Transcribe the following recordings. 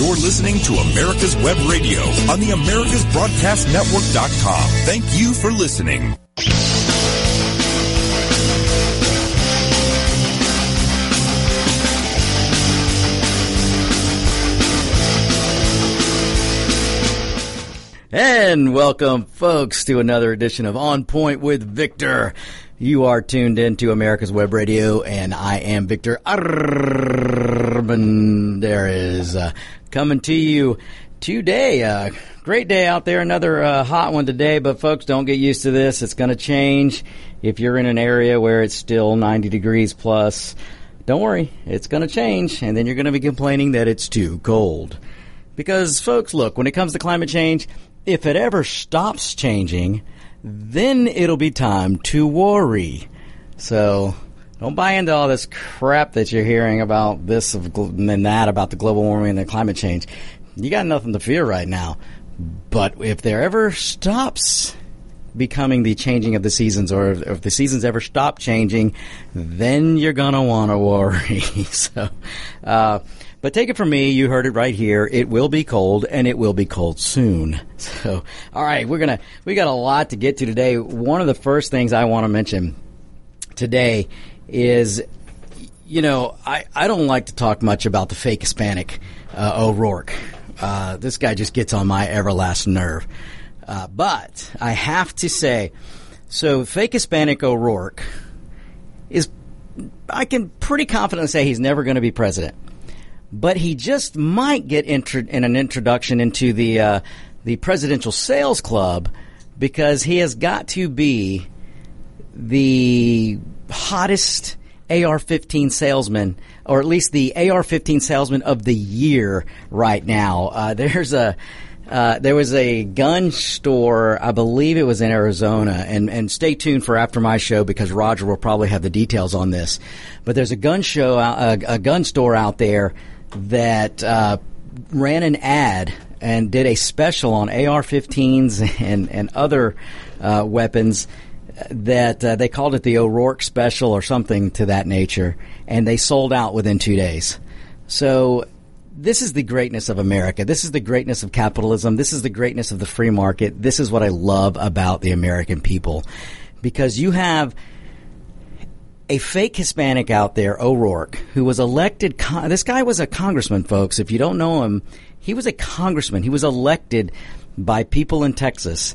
You're listening to America's Web Radio on the AmericasBroadcastNetwork.com. Thank you for listening. And welcome, folks, to another edition of On Point with Victor. You are tuned into America's Web Radio, and I am Victor Urban. There is uh, coming to you today. Uh, great day out there, another uh, hot one today, but folks, don't get used to this. It's going to change. If you're in an area where it's still 90 degrees plus, don't worry, it's going to change, and then you're going to be complaining that it's too cold. Because, folks, look, when it comes to climate change, if it ever stops changing, then it'll be time to worry. So don't buy into all this crap that you're hearing about this and that about the global warming and the climate change. You got nothing to fear right now. But if there ever stops becoming the changing of the seasons, or if, the seasons ever stop changing, then you're gonna want to worry. so, uh, but take it from me, you heard it right here. It will be cold, and it will be cold soon. So, all right, we're gonna we got a lot to get to today. One of the first things I want to mention today is, you know, I I don't like to talk much about the fake Hispanic uh, O'Rourke. Uh, this guy just gets on my everlasting nerve. Uh, but I have to say, so fake Hispanic O'Rourke is, I can pretty confidently say he's never going to be president but he just might get intro- in an introduction into the uh, the presidential sales club because he has got to be the hottest AR-15 salesman, or at least the AR-15 salesman of the year right now. Uh, there's a uh, there was a gun store, I believe it was in Arizona, and, and stay tuned for after my show because Roger will probably have the details on this. But there's a gun show, a, a gun store out there that uh, ran an ad and did a special on AR-15s and and other uh, weapons that uh, they called it the O'Rourke special or something to that nature, and they sold out within two days. So this is the greatness of America. This is the greatness of capitalism. This is the greatness of the free market. This is what I love about the American people, because you have a fake Hispanic out there, O'Rourke, who was elected. Con- this guy was a congressman, folks. If you don't know him, he was a congressman. He was elected by people in Texas.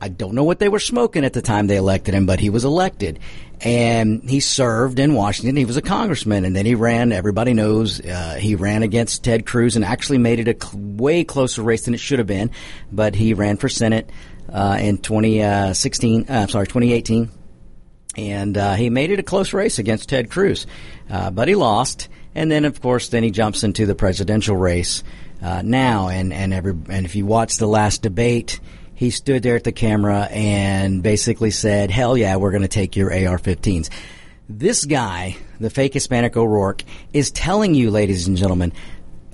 I don't know what they were smoking at the time they elected him, but he was elected. And he served in Washington. He was a congressman, and then he ran. Everybody knows uh, he ran against Ted Cruz and actually made it a cl- way closer race than it should have been. But he ran for Senate uh, in 2016. Uh, I'm sorry, 2018 and uh, he made it a close race against Ted Cruz, uh, but he lost. And then, of course, then he jumps into the presidential race uh, now. And and every and if you watch the last debate, he stood there at the camera and basically said, "Hell yeah, we're going to take your AR-15s." This guy, the fake Hispanic O'Rourke, is telling you, ladies and gentlemen.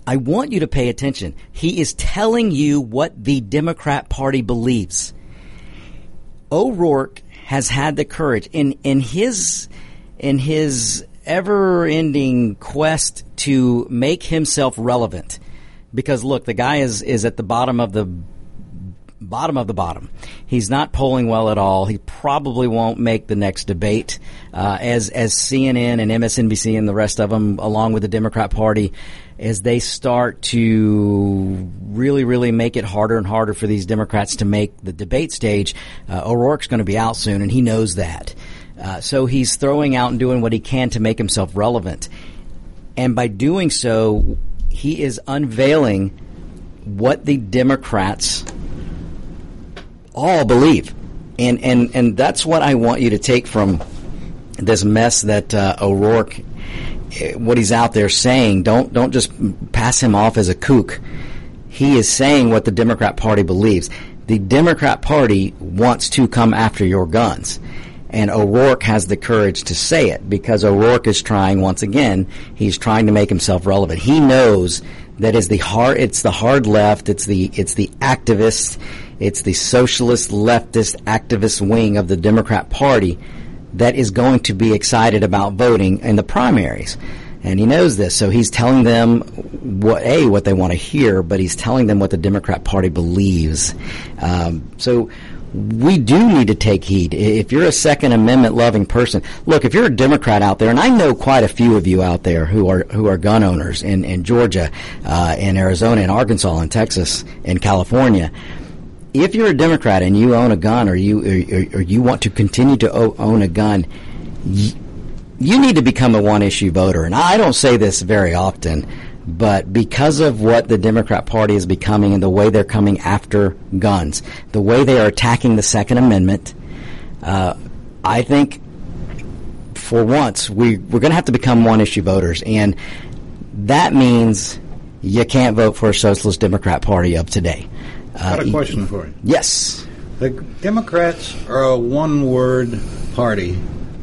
I want you to pay attention. He is telling you what the Democrat Party believes. O'Rourke has had the courage in in his in his ever-ending quest to make himself relevant. Because look, the guy is is at the bottom of the bottom of the bottom. He's not polling well at all. He probably won't make the next debate. Uh, as as CNN and MSNBC and the rest of them, along with the Democrat Party, as they start to really, really make it harder and harder for these Democrats to make the debate stage, uh, O'Rourke's going to be out soon, and he knows that. Uh, so he's throwing out and doing what he can to make himself relevant. And by doing so, he is unveiling what the Democrats all believe. And, and, and that's what I want you to take from this mess that uh, O'Rourke what he's out there saying. Don't don't just pass him off as a kook. He is saying what the Democrat Party believes. The Democrat Party wants to come after your guns. And O'Rourke has the courage to say it because O'Rourke is trying once again. He's trying to make himself relevant. He knows that is the hard. It's the hard left. It's the it's the activist. It's the socialist leftist activist wing of the Democrat Party that is going to be excited about voting in the primaries. and he knows this. So he's telling them what a what they want to hear, but he's telling them what the Democrat Party believes. Um, so we do need to take heed. If you're a Second Amendment loving person, look, if you're a Democrat out there, and I know quite a few of you out there who are who are gun owners in, in Georgia, uh, in Arizona, in Arkansas, in Texas, in California. If you're a Democrat and you own a gun, or you or, or you want to continue to own a gun, you, you need to become a one issue voter. And I don't say this very often, but because of what the Democrat Party is becoming and the way they're coming after guns, the way they are attacking the Second Amendment, uh, I think for once we, we're going to have to become one issue voters. And that means you can't vote for a Socialist Democrat Party of today. Uh, got a question for you. Yes. The Democrats are a one word party.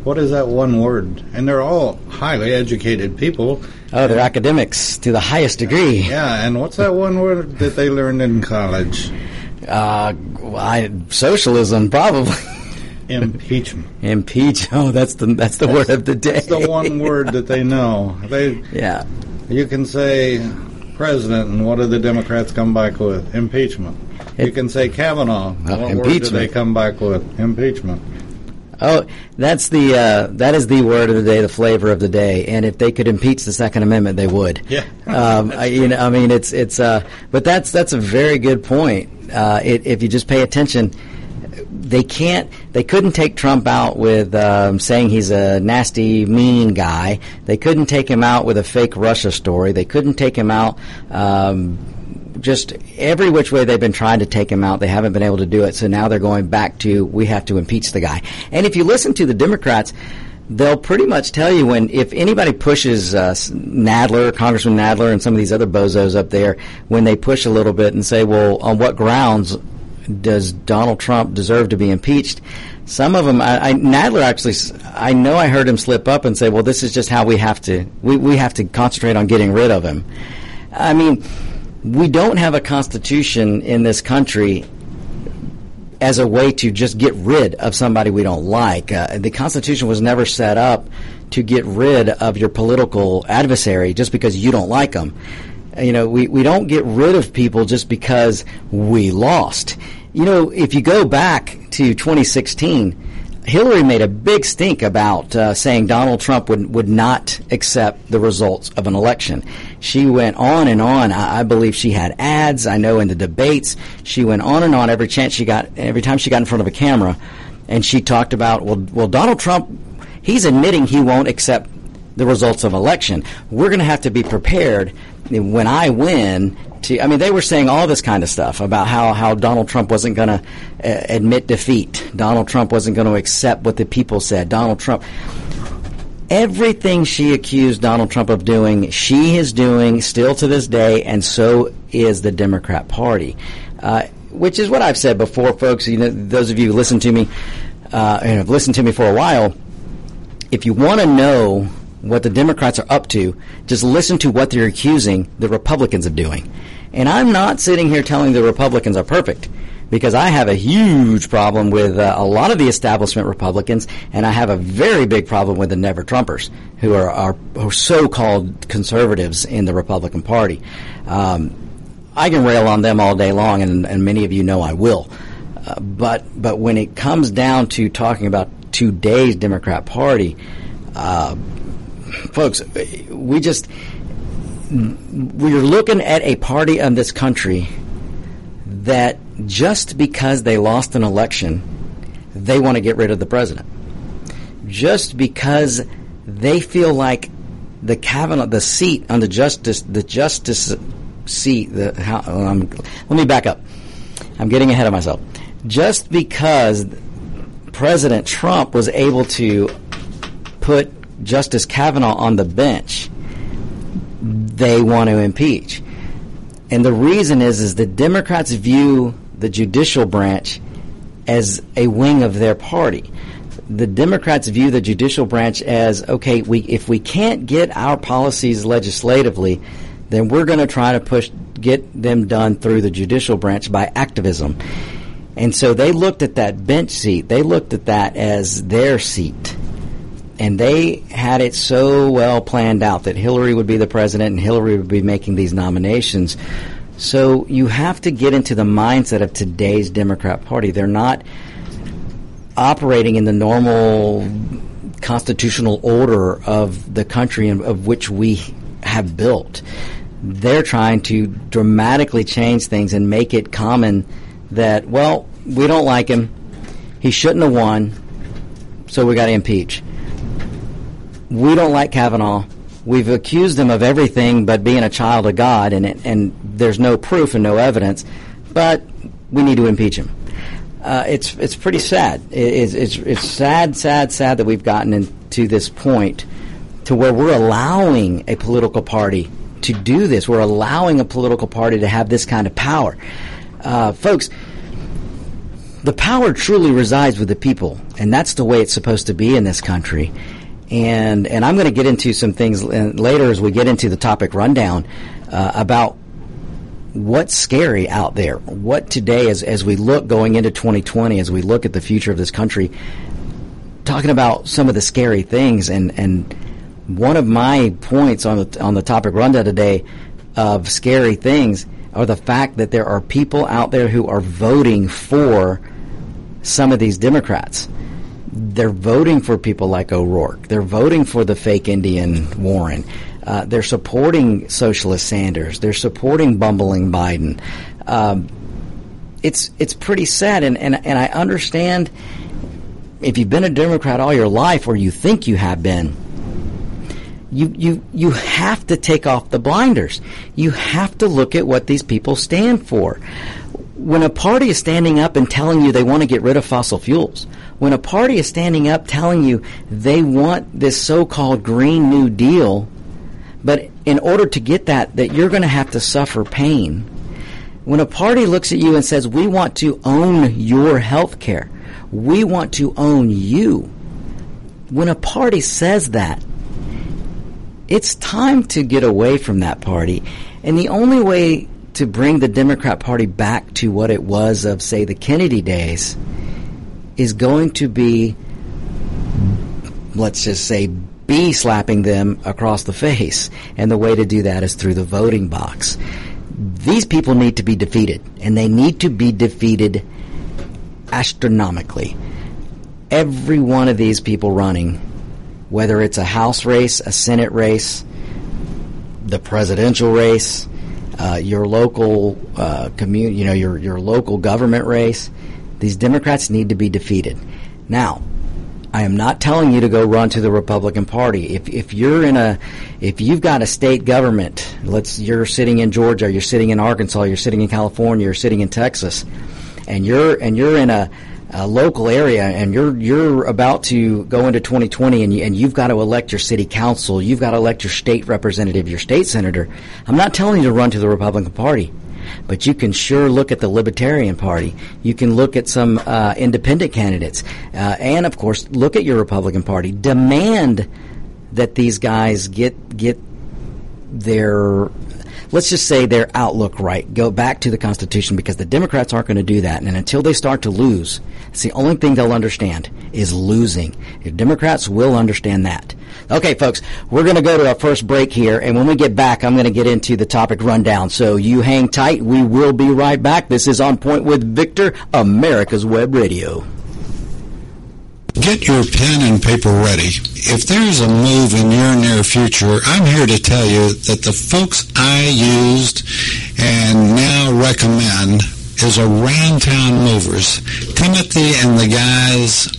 What is that one word? And they're all highly educated people. Oh, they're academics to the highest degree. Yeah, and what's that one word that they learned in college? Uh, I, socialism, probably. Impeachment. Impeach. Oh, that's the that's the that's, word of the day. That's the one word that they know. They yeah. You can say president, and what do the Democrats come back with? Impeachment. It, you can say Kavanaugh. Well, what impeachment. word do they come back with? Impeachment. Oh, that's the uh, that is the word of the day, the flavor of the day. And if they could impeach the Second Amendment, they would. Yeah. um, I, you know, I mean, it's it's. Uh, but that's that's a very good point. Uh, it, if you just pay attention, they can't. They couldn't take Trump out with um, saying he's a nasty, mean guy. They couldn't take him out with a fake Russia story. They couldn't take him out. Um, just every which way they've been trying to take him out, they haven't been able to do it. So now they're going back to we have to impeach the guy. And if you listen to the Democrats, they'll pretty much tell you when if anybody pushes uh, Nadler, Congressman Nadler, and some of these other bozos up there, when they push a little bit and say, well, on what grounds does Donald Trump deserve to be impeached? Some of them, I, I, Nadler actually, I know I heard him slip up and say, well, this is just how we have to, we, we have to concentrate on getting rid of him. I mean, we don't have a constitution in this country as a way to just get rid of somebody we don't like. Uh, the Constitution was never set up to get rid of your political adversary just because you don't like them. You know, we, we don't get rid of people just because we lost. You know, if you go back to 2016, Hillary made a big stink about uh, saying Donald Trump would would not accept the results of an election. She went on and on. I, I, believe she had ads. I know in the debates she went on and on every chance she got, every time she got in front of a camera, and she talked about well, well Donald Trump, he's admitting he won't accept the results of election. We're going to have to be prepared when I win to, I mean, they were saying all this kind of stuff about how, how Donald Trump wasn't going to uh, admit defeat. Donald Trump wasn't going to accept what the people said. Donald Trump. Everything she accused Donald Trump of doing, she is doing still to this day, and so is the Democrat Party. Uh, which is what I've said before, folks. You know, those of you who listen to me uh, and have listened to me for a while, if you want to know what the Democrats are up to, just listen to what they're accusing the Republicans of doing. And I'm not sitting here telling the Republicans are perfect because I have a huge problem with uh, a lot of the establishment Republicans, and I have a very big problem with the Never Trumpers, who are, are, are so-called conservatives in the Republican Party. Um, I can rail on them all day long, and, and many of you know I will. Uh, but but when it comes down to talking about today's Democrat Party, uh, folks, we just we're looking at a party in this country that just because they lost an election, they want to get rid of the president. Just because they feel like the Kavanaugh, the seat on the justice, the justice seat, the how, um, let me back up. I'm getting ahead of myself. Just because President Trump was able to put Justice Kavanaugh on the bench, they want to impeach. And the reason is is the Democrats view the judicial branch as a wing of their party. The Democrats view the judicial branch as okay, we if we can't get our policies legislatively, then we're going to try to push get them done through the judicial branch by activism. And so they looked at that bench seat, they looked at that as their seat and they had it so well planned out that Hillary would be the president and Hillary would be making these nominations. So you have to get into the mindset of today's Democrat Party. They're not operating in the normal constitutional order of the country of which we have built. They're trying to dramatically change things and make it common that, well, we don't like him. He shouldn't have won, so we got to impeach. We don't like Kavanaugh. We've accused him of everything but being a child of God, and and there's no proof and no evidence, but we need to impeach him uh, it's it's pretty sad. It, it's, it's sad, sad, sad that we've gotten into this point to where we're allowing a political party to do this. We're allowing a political party to have this kind of power, uh, folks. The power truly resides with the people, and that's the way it's supposed to be in this country. And and I'm going to get into some things uh, later as we get into the topic rundown uh, about what's scary out there. What today, as as we look going into 2020, as we look at the future of this country, talking about some of the scary things, and and one of my points on the on the topic rundown today of scary things are the fact that there are people out there who are voting for some of these Democrats. They're voting for people like O'Rourke. They're voting for the fake Indian Warren. Uh, they're supporting socialist Sanders. They're supporting bumbling Biden. Um, it's it's pretty sad, and, and and I understand if you've been a Democrat all your life, or you think you have been. You, you, you have to take off the blinders. You have to look at what these people stand for. When a party is standing up and telling you they want to get rid of fossil fuels, when a party is standing up telling you they want this so-called Green New Deal but in order to get that, that you're going to have to suffer pain. When a party looks at you and says, we want to own your health care, we want to own you. When a party says that, it's time to get away from that party. And the only way to bring the Democrat Party back to what it was of, say, the Kennedy days is going to be, let's just say, be slapping them across the face. And the way to do that is through the voting box. These people need to be defeated, and they need to be defeated astronomically. Every one of these people running, whether it's a House race, a Senate race, the presidential race, uh, your local uh, community, you know, your your local government race, these Democrats need to be defeated. Now, I am not telling you to go run to the Republican Party. If if you're in a if you've got a state government, let's you're sitting in Georgia, you're sitting in Arkansas, you're sitting in California, you're sitting in Texas, and you're and you're in a, a local area and you're you're about to go into 2020 and you, and you've got to elect your city council, you've got to elect your state representative, your state senator. I'm not telling you to run to the Republican Party. But you can sure look at the Libertarian Party. You can look at some uh, independent candidates. Uh, and, of course, look at your Republican Party. Demand that these guys get get their let's just say their outlook right. Go back to the Constitution because the Democrats aren't going to do that. And until they start to lose, it's the only thing they'll understand is losing. The Democrats will understand that. Okay, folks, we're going to go to our first break here. And when we get back, I'm going to get into the topic rundown. So you hang tight. We will be right back. This is On Point with Victor, America's Web Radio. Get your pen and paper ready. If there's a move in your near future, I'm here to tell you that the folks I used and now recommend is Around Town Movers. Timothy and the guys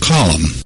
Them.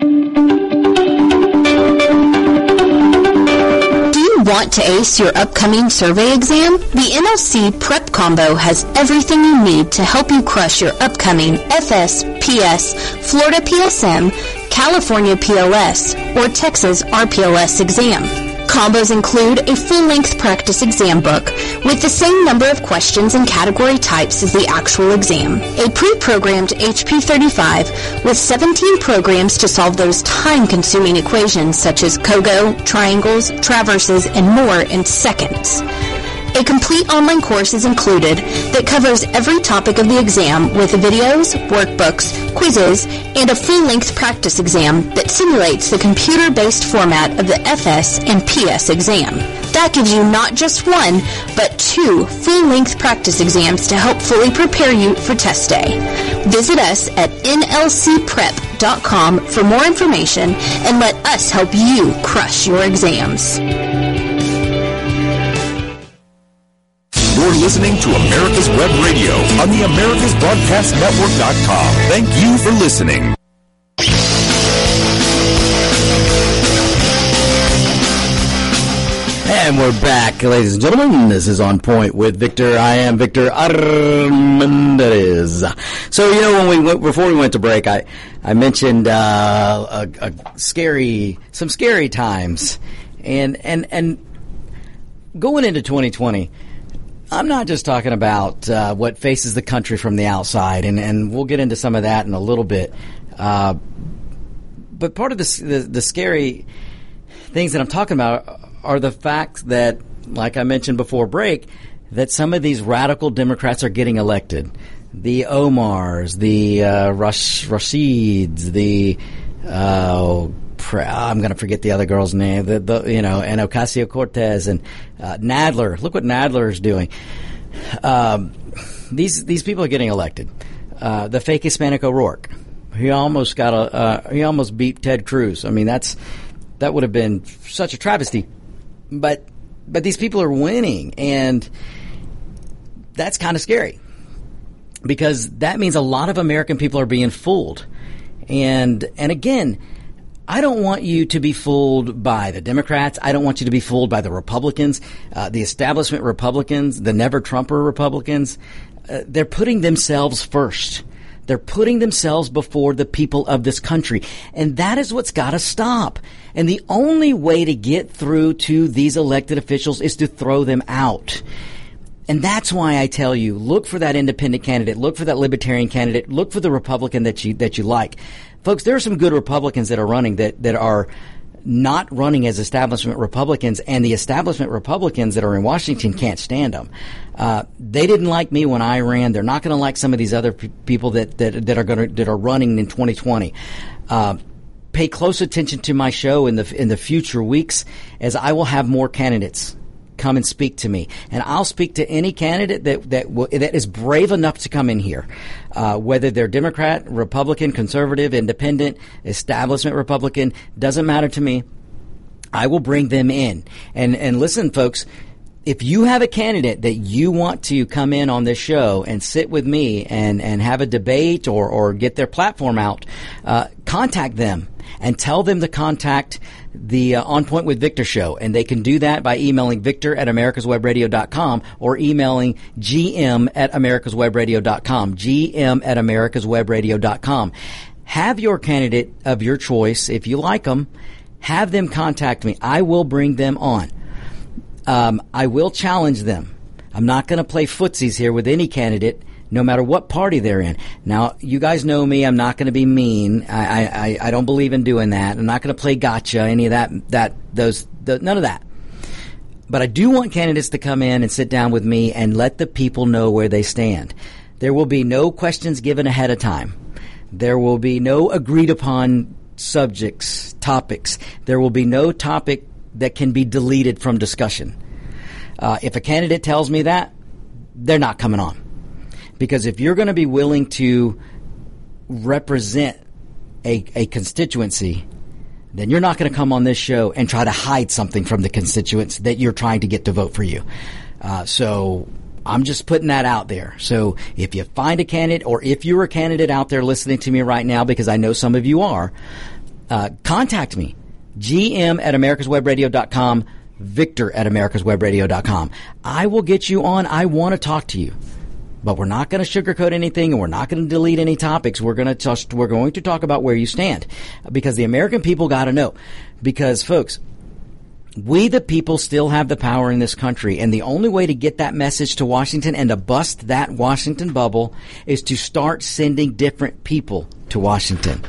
Do you want to ace your upcoming survey exam? The NLC Prep Combo has everything you need to help you crush your upcoming FS, PS, Florida PSM, California PLS, or Texas RPLS exam. Combos include a full-length practice exam book with the same number of questions and category types as the actual exam, a pre-programmed HP35 with 17 programs to solve those time-consuming equations such as COGO, triangles, traverses, and more in seconds. A complete online course is included that covers every topic of the exam with videos, workbooks, quizzes, and a full-length practice exam that simulates the computer-based format of the FS and PS exam. That gives you not just one, but two full-length practice exams to help fully prepare you for test day. Visit us at nlcprep.com for more information and let us help you crush your exams. You're listening to America's Web Radio on the AmericasBroadcastNetwork.com. Thank you for listening. And we're back, ladies and gentlemen. This is On Point with Victor. I am Victor Armendariz. So, you know, when we went, before we went to break, I, I mentioned, uh, a, a scary, some scary times. And, and, and going into 2020, I'm not just talking about uh, what faces the country from the outside, and, and we'll get into some of that in a little bit. Uh, but part of the, the, the scary things that I'm talking about are the facts that, like I mentioned before break, that some of these radical Democrats are getting elected. The Omars, the uh, Rash- Rashids, the uh, I'm going to forget the other girl's name. The, the you know, and Ocasio Cortez and uh, Nadler. Look what Nadler is doing. Um, these these people are getting elected. Uh, the fake Hispanic O'Rourke. He almost got a. Uh, he almost beat Ted Cruz. I mean, that's that would have been such a travesty. But but these people are winning, and that's kind of scary because that means a lot of American people are being fooled. And and again, I don't want you to be fooled by the Democrats. I don't want you to be fooled by the Republicans, uh, the establishment Republicans, the never Trumper Republicans. Uh, they're putting themselves first. They're putting themselves before the people of this country. And that is what's got to stop. And the only way to get through to these elected officials is to throw them out. And that's why I tell you, look for that independent candidate, look for that libertarian candidate, look for the Republican that you, that you like. Folks, there are some good Republicans that are running that, that are not running as establishment Republicans, and the establishment Republicans that are in Washington can't stand them. Uh, they didn't like me when I ran. They're not going to like some of these other people that, that, that are going that are running in 2020. Uh, pay close attention to my show in the in the future weeks, as I will have more candidates come and speak to me, and I'll speak to any candidate that that w- that is brave enough to come in here, uh, whether they're Democrat, Republican, Conservative, Independent, Establishment Republican, doesn't matter to me. I will bring them in, and and listen, folks. If you have a candidate that you want to come in on this show and sit with me and, and have a debate or, or get their platform out, uh, contact them and tell them to contact the uh, On Point with Victor show. And they can do that by emailing victor at americaswebradio.com or emailing gm at americaswebradio.com. gm at americaswebradio.com. Have your candidate of your choice, if you like them, have them contact me. I will bring them on. Um, I will challenge them. I'm not going to play footsies here with any candidate no matter what party they're in. Now, you guys know me. I'm not going to be mean. I, I, I don't believe in doing that. I'm not going to play gotcha, any of that, that, those, the, none of that. But I do want candidates to come in and sit down with me and let the people know where they stand. There will be no questions given ahead of time. There will be no agreed upon subjects, topics. There will be no topic that can be deleted from discussion. Uh, if a candidate tells me that, they're not coming on. Because if you're going to be willing to represent a, a constituency, then you're not going to come on this show and try to hide something from the constituents that you're trying to get to vote for you. Uh, so I'm just putting that out there. So if you find a candidate or if you're a candidate out there listening to me right now, because I know some of you are, uh, contact me. GM at americaswebradio.com, Victor at americaswebradio.com. I will get you on. I want to talk to you. But we're not going to sugarcoat anything and we're not going to delete any topics. We're going to just, we're going to talk about where you stand because the American people got to know. Because folks, we the people still have the power in this country and the only way to get that message to Washington and to bust that Washington bubble is to start sending different people to Washington.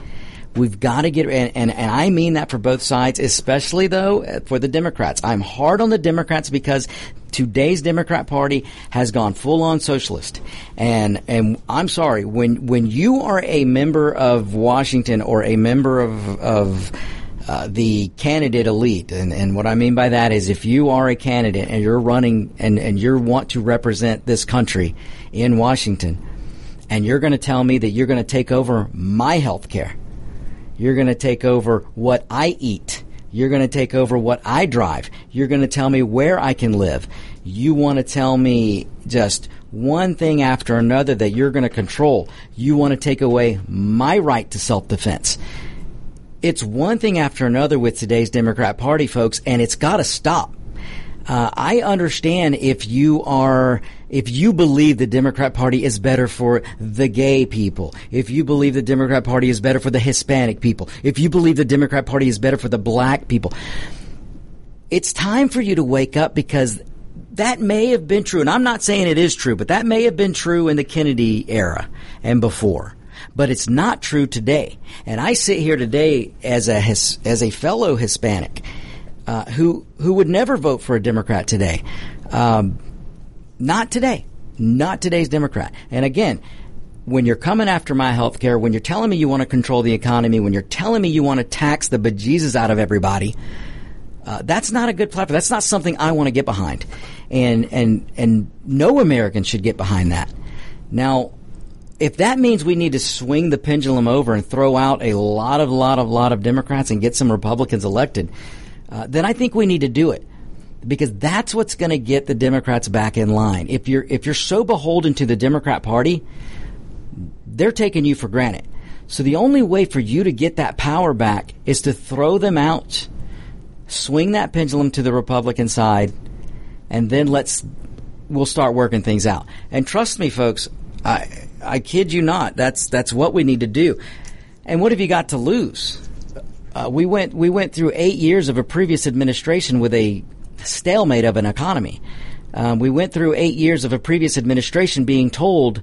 We've got to get, and, and, and, I mean that for both sides, especially though for the Democrats. I'm hard on the Democrats because today's Democrat Party has gone full on socialist. And, and I'm sorry, when, when you are a member of Washington or a member of, of, uh, the candidate elite. And, and what I mean by that is if you are a candidate and you're running and, and you want to represent this country in Washington, and you're going to tell me that you're going to take over my health care, you're going to take over what I eat, you're going to take over what I drive, you're going to tell me where I can live, you want to tell me just one thing after another that you're going to control. You want to take away my right to self defense it's one thing after another with today's Democrat Party, folks, and it's got to stop. Uh, I understand if you are, if you believe the Democrat Party is better for the gay people, if you believe the Democrat Party is better for the Hispanic people, if you believe the Democrat Party is better for the black people, it's time for you to wake up because that may have been true, and I'm not saying it is true, but that may have been true in the Kennedy era and before but it's not true today. And I sit here today as a as a fellow Hispanic uh, who who would never vote for a Democrat today. Um, not today. Not today's Democrat. And again, when you're coming after my health care, when you're telling me you want to control the economy, when you're telling me you want to tax the bejesus out of everybody, uh, that's not a good platform. That's not something I want to get behind, and and and no American should get behind that. Now, if that means we need to swing the pendulum over and throw out a lot of, lot of, lot of Democrats and get some Republicans elected, uh, then I think we need to do it because that's what's going to get the Democrats back in line. If you're if you're so beholden to the Democrat Party, they're taking you for granted. So the only way for you to get that power back is to throw them out, swing that pendulum to the Republican side, and then let's we'll start working things out. And trust me, folks, I I kid you not. That's that's what we need to do. And what have you got to lose? Uh, we went we went through eight years of a previous administration with a stalemate of an economy. Um, we went through eight years of a previous administration being told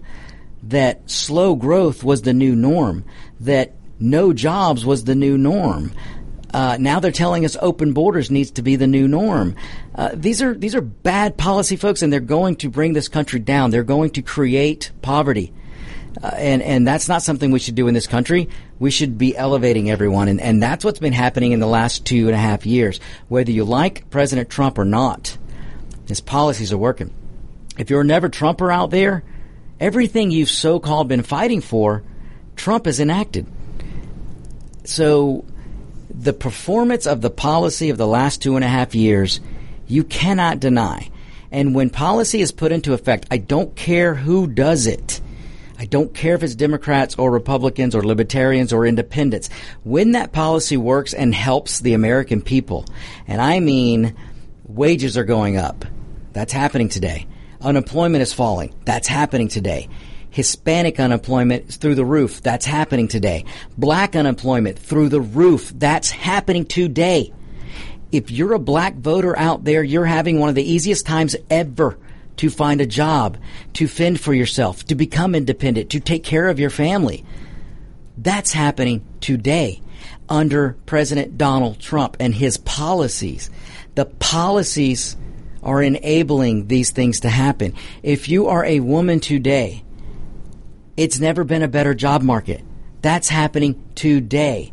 that slow growth was the new norm, that no jobs was the new norm. Uh, now they're telling us open borders needs to be the new norm. Uh, these are these are bad policy, folks, and they're going to bring this country down. They're going to create poverty. Uh, and and that's not something we should do in this country. We should be elevating everyone, and and that's what's been happening in the last two and a half years. Whether you like President Trump or not, his policies are working. If you're a never Trumper out there, everything you've so called been fighting for, Trump has enacted. So the performance of the policy of the last two and a half years, you cannot deny. And when policy is put into effect, I don't care who does it. I don't care if it's Democrats or Republicans or Libertarians or Independents. When that policy works and helps the American people, and I mean wages are going up, that's happening today. Unemployment is falling, that's happening today. Hispanic unemployment is through the roof, that's happening today. Black unemployment through the roof, that's happening today. If you're a black voter out there, you're having one of the easiest times ever to find a job, to fend for yourself, to become independent, to take care of your family. That's happening today under President Donald Trump and his policies. The policies are enabling these things to happen. If you are a woman today, it's never been a better job market. That's happening today.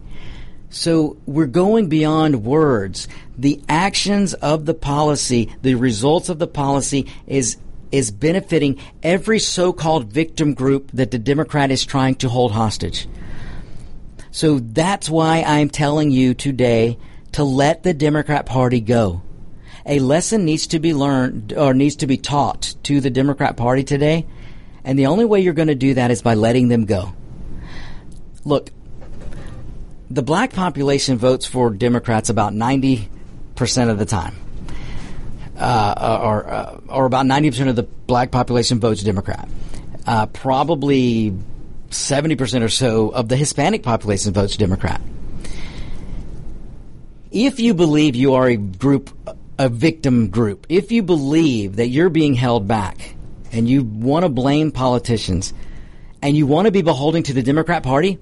So we're going beyond words. The actions of the policy, the results of the policy is is benefiting every so-called victim group that the Democrat is trying to hold hostage. So that's why I'm telling you today to let the Democrat Party go. A lesson needs to be learned or needs to be taught to the Democrat Party today. And the only way you're going to do that is by letting them go. Look, the black population votes for Democrats about 90% of the time. Uh, or, uh, or about 90% of the black population votes Democrat. Uh, probably 70% or so of the Hispanic population votes Democrat. If you believe you are a group, a victim group, if you believe that you're being held back and you want to blame politicians and you want to be beholden to the Democrat Party,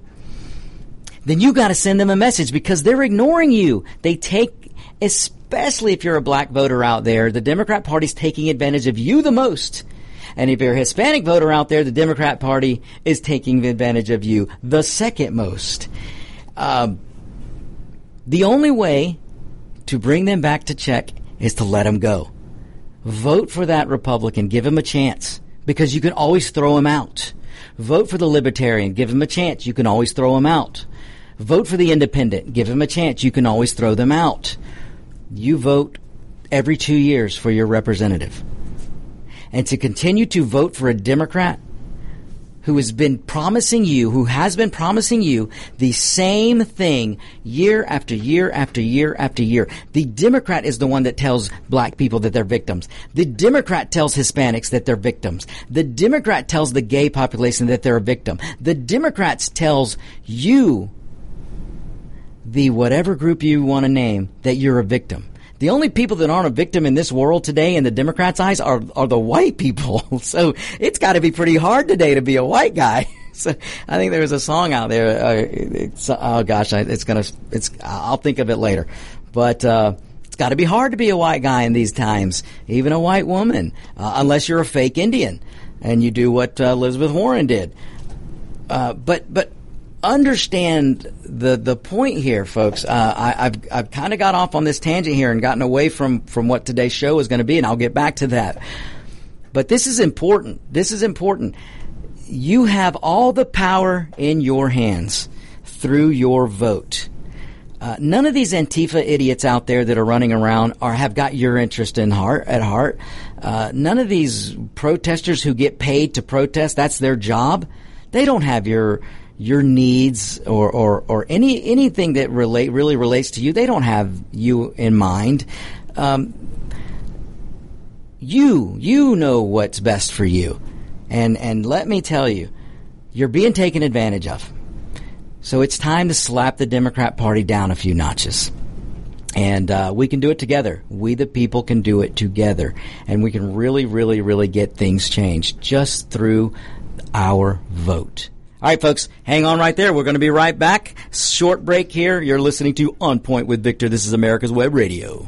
then you got to send them a message because they're ignoring you. They take, especially if you're a black voter out there, the Democrat Party's taking advantage of you the most. And if you're a Hispanic voter out there, the Democrat Party is taking advantage of you the second most. Um, the only way to bring them back to check is to let them go. Vote for that Republican. Give him a chance because you can always throw him out. Vote for the Libertarian. Give him a chance. You can always throw him out. Vote for the Independent. Give him a chance. You can always throw them out. You vote every two years for your representative and to continue to vote for a Democrat who has been promising you, who has been promising you the same thing year after year after year after year. The Democrat is the one that tells black people that they're victims. The Democrat tells Hispanics that they're victims. The Democrat tells the gay population that they're a victim. The Democrats tells you, the whatever group you want to name, that you're a victim. The only people that aren't a victim in this world today in the Democrats' eyes are, are the white people. So it's got to be pretty hard today to be a white guy. So I think there was a song out there. Uh, oh gosh, it's gonna. It's. I'll think of it later. But uh, it's got to be hard to be a white guy in these times, even a white woman, uh, unless you're a fake Indian and you do what uh, Elizabeth Warren did. Uh, but but understand the the point here, folks. Uh, I, have I've kind of got off on this tangent here and gotten away from from what today's show is going to be, and I'll get back to that. But this is important. This is important. You have all the power in your hands through your vote. Uh, none of these Antifa idiots out there that are running around are have got your interest in heart at heart. Uh, none of these protesters who get paid to protest, that's their job. They don't have your your needs or, or, or any anything that relate really relates to you. They don't have you in mind. Um, you you know what's best for you, and and let me tell you, you're being taken advantage of. So it's time to slap the Democrat Party down a few notches. And uh, we can do it together. We, the people, can do it together. And we can really, really, really get things changed just through our vote. All right, folks, hang on right there. We're going to be right back. Short break here. You're listening to On Point with Victor. This is America's Web Radio.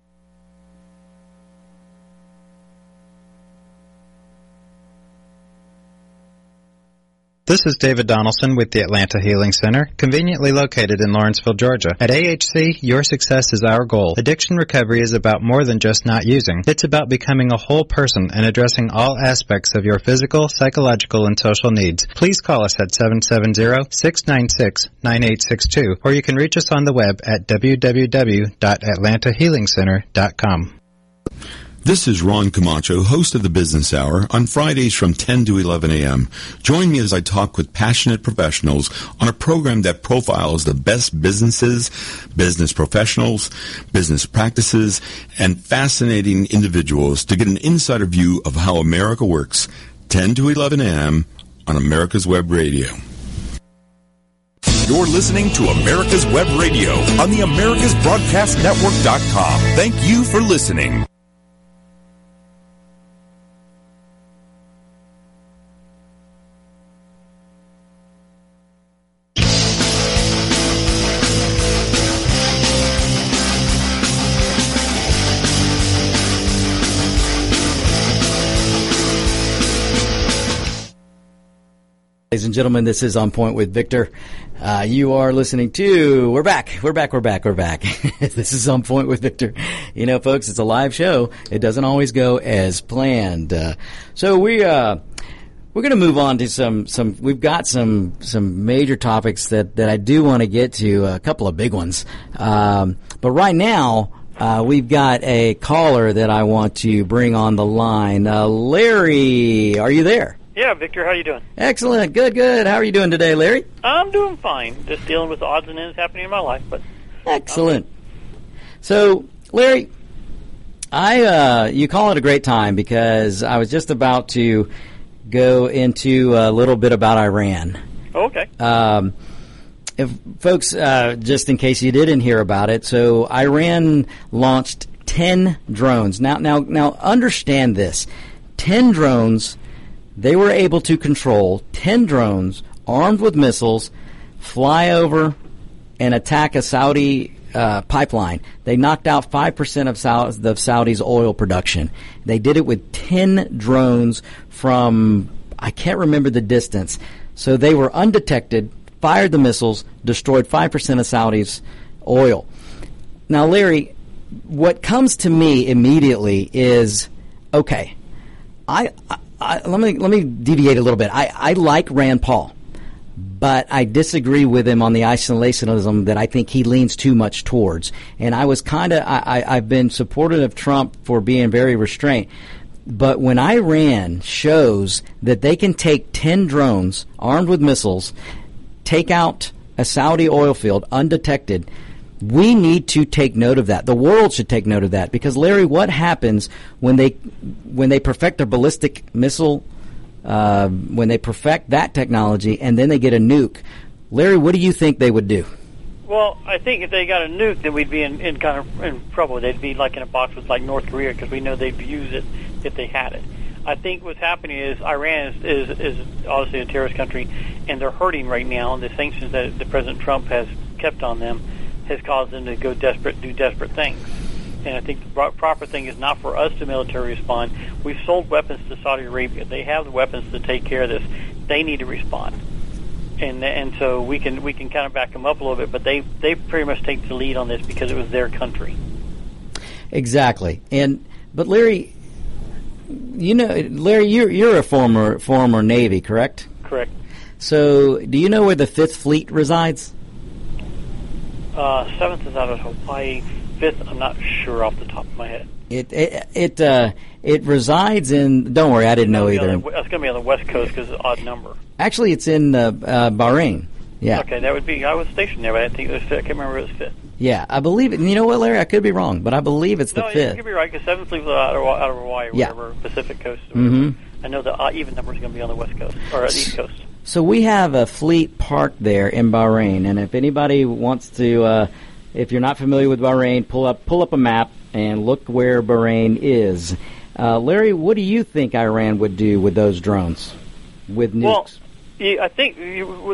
This is David Donaldson with the Atlanta Healing Center, conveniently located in Lawrenceville, Georgia. At AHC, your success is our goal. Addiction recovery is about more than just not using. It's about becoming a whole person and addressing all aspects of your physical, psychological, and social needs. Please call us at 770-696-9862 or you can reach us on the web at www.atlantahealingcenter.com. This is Ron Camacho, host of the Business Hour, on Fridays from 10 to 11 a.m. Join me as I talk with passionate professionals on a program that profiles the best businesses, business professionals, business practices, and fascinating individuals to get an insider view of how America works. 10 to 11 a.m. on America's Web Radio. You're listening to America's Web Radio on the AmericasBroadcastNetwork.com. Thank you for listening. Ladies and gentlemen, this is On Point with Victor. Uh, you are listening to, we're back, we're back, we're back, we're back. this is On Point with Victor. You know, folks, it's a live show. It doesn't always go as planned. Uh, so we, uh, we're going to move on to some, some, we've got some, some major topics that, that I do want to get to, a couple of big ones. Um, but right now, uh, we've got a caller that I want to bring on the line. Uh, Larry, are you there? Yeah, Victor, how are you doing? Excellent. Good, good. How are you doing today, Larry? I'm doing fine. Just dealing with the odds and ends happening in my life, but excellent. So, Larry, I uh, you call it a great time because I was just about to go into a little bit about Iran. Oh, okay. Um, if folks, uh, just in case you didn't hear about it, so Iran launched ten drones. Now, now, now, understand this: ten drones they were able to control 10 drones armed with missiles fly over and attack a Saudi uh, pipeline. They knocked out 5% of Saudi, the Saudi's oil production. They did it with 10 drones from, I can't remember the distance. So they were undetected, fired the missiles, destroyed 5% of Saudi's oil. Now, Larry, what comes to me immediately is okay, I Let me let me deviate a little bit. I, I like Rand Paul, but I disagree with him on the isolationism that I think he leans too much towards. And I was kind of I, I, I've been supportive of Trump for being very restrained. But when Iran shows that they can take 10 drones armed with missiles, take out a Saudi oil field undetected, we need to take note of that. The world should take note of that because Larry, what happens when they when they perfect their ballistic missile, uh, when they perfect that technology, and then they get a nuke? Larry, what do you think they would do? Well, I think if they got a nuke, then we'd be in, in kind of in trouble. They'd be like in a box with like North Korea because we know they'd use it if they had it. I think what's happening is Iran is, is, is obviously a terrorist country, and they're hurting right now. And the sanctions that the President Trump has kept on them has caused them to go desperate, do desperate things. And I think the proper thing is not for us to military respond. We've sold weapons to Saudi Arabia. They have the weapons to take care of this. They need to respond. And and so we can we can kind of back them up a little bit, but they they pretty much take the lead on this because it was their country. Exactly. And but Larry, you know, Larry, you're you're a former former Navy, correct? Correct. So, do you know where the Fifth Fleet resides? Uh, seventh is out of Hawaii. Fifth, I'm not sure off the top of my head. It it it, uh, it resides in. Don't worry, I didn't know either. The, it's going to be on the west coast because it's an odd number. Actually, it's in uh, uh, Bahrain. Yeah. Okay, that would be. I was stationed there, but I think it was. I can't remember if it was fifth. Yeah, I believe it. And You know what, Larry? I could be wrong, but I believe it's the no, fifth. you could be right because seventh leaves out of, out of Hawaii, or yeah. whatever Pacific coast. mm-hmm. I know the uh, even number is going to be on the west coast or the east coast. So we have a fleet parked there in Bahrain, and if anybody wants to, uh, if you're not familiar with Bahrain, pull up pull up a map and look where Bahrain is. Uh, Larry, what do you think Iran would do with those drones, with nukes? Well, I think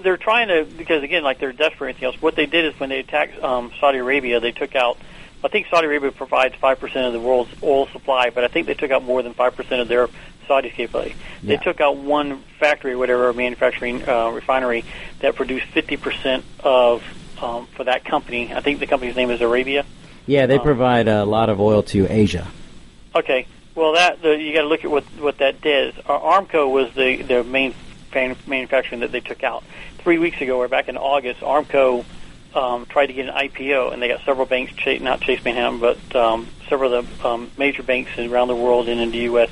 they're trying to because again, like they're desperate. For anything else? What they did is when they attacked um, Saudi Arabia, they took out. I think Saudi Arabia provides five percent of the world's oil supply, but I think they took out more than five percent of their Saudi's capability. They Yeah. took out one factory, whatever manufacturing uh, refinery that produced 50% of um, for that company. I think the company's name is Arabia. Yeah, they Um, provide a lot of oil to Asia. Okay. Well, that the, you got to look at what what that did. Uh, Aramco was the the main fan, manufacturing that they took out. Three weeks ago, or back in August, Aramco um, tried to get an IPO, and they got several banks, not Chase Manhattan, but um, several of the um, major banks around the world and in the U.S.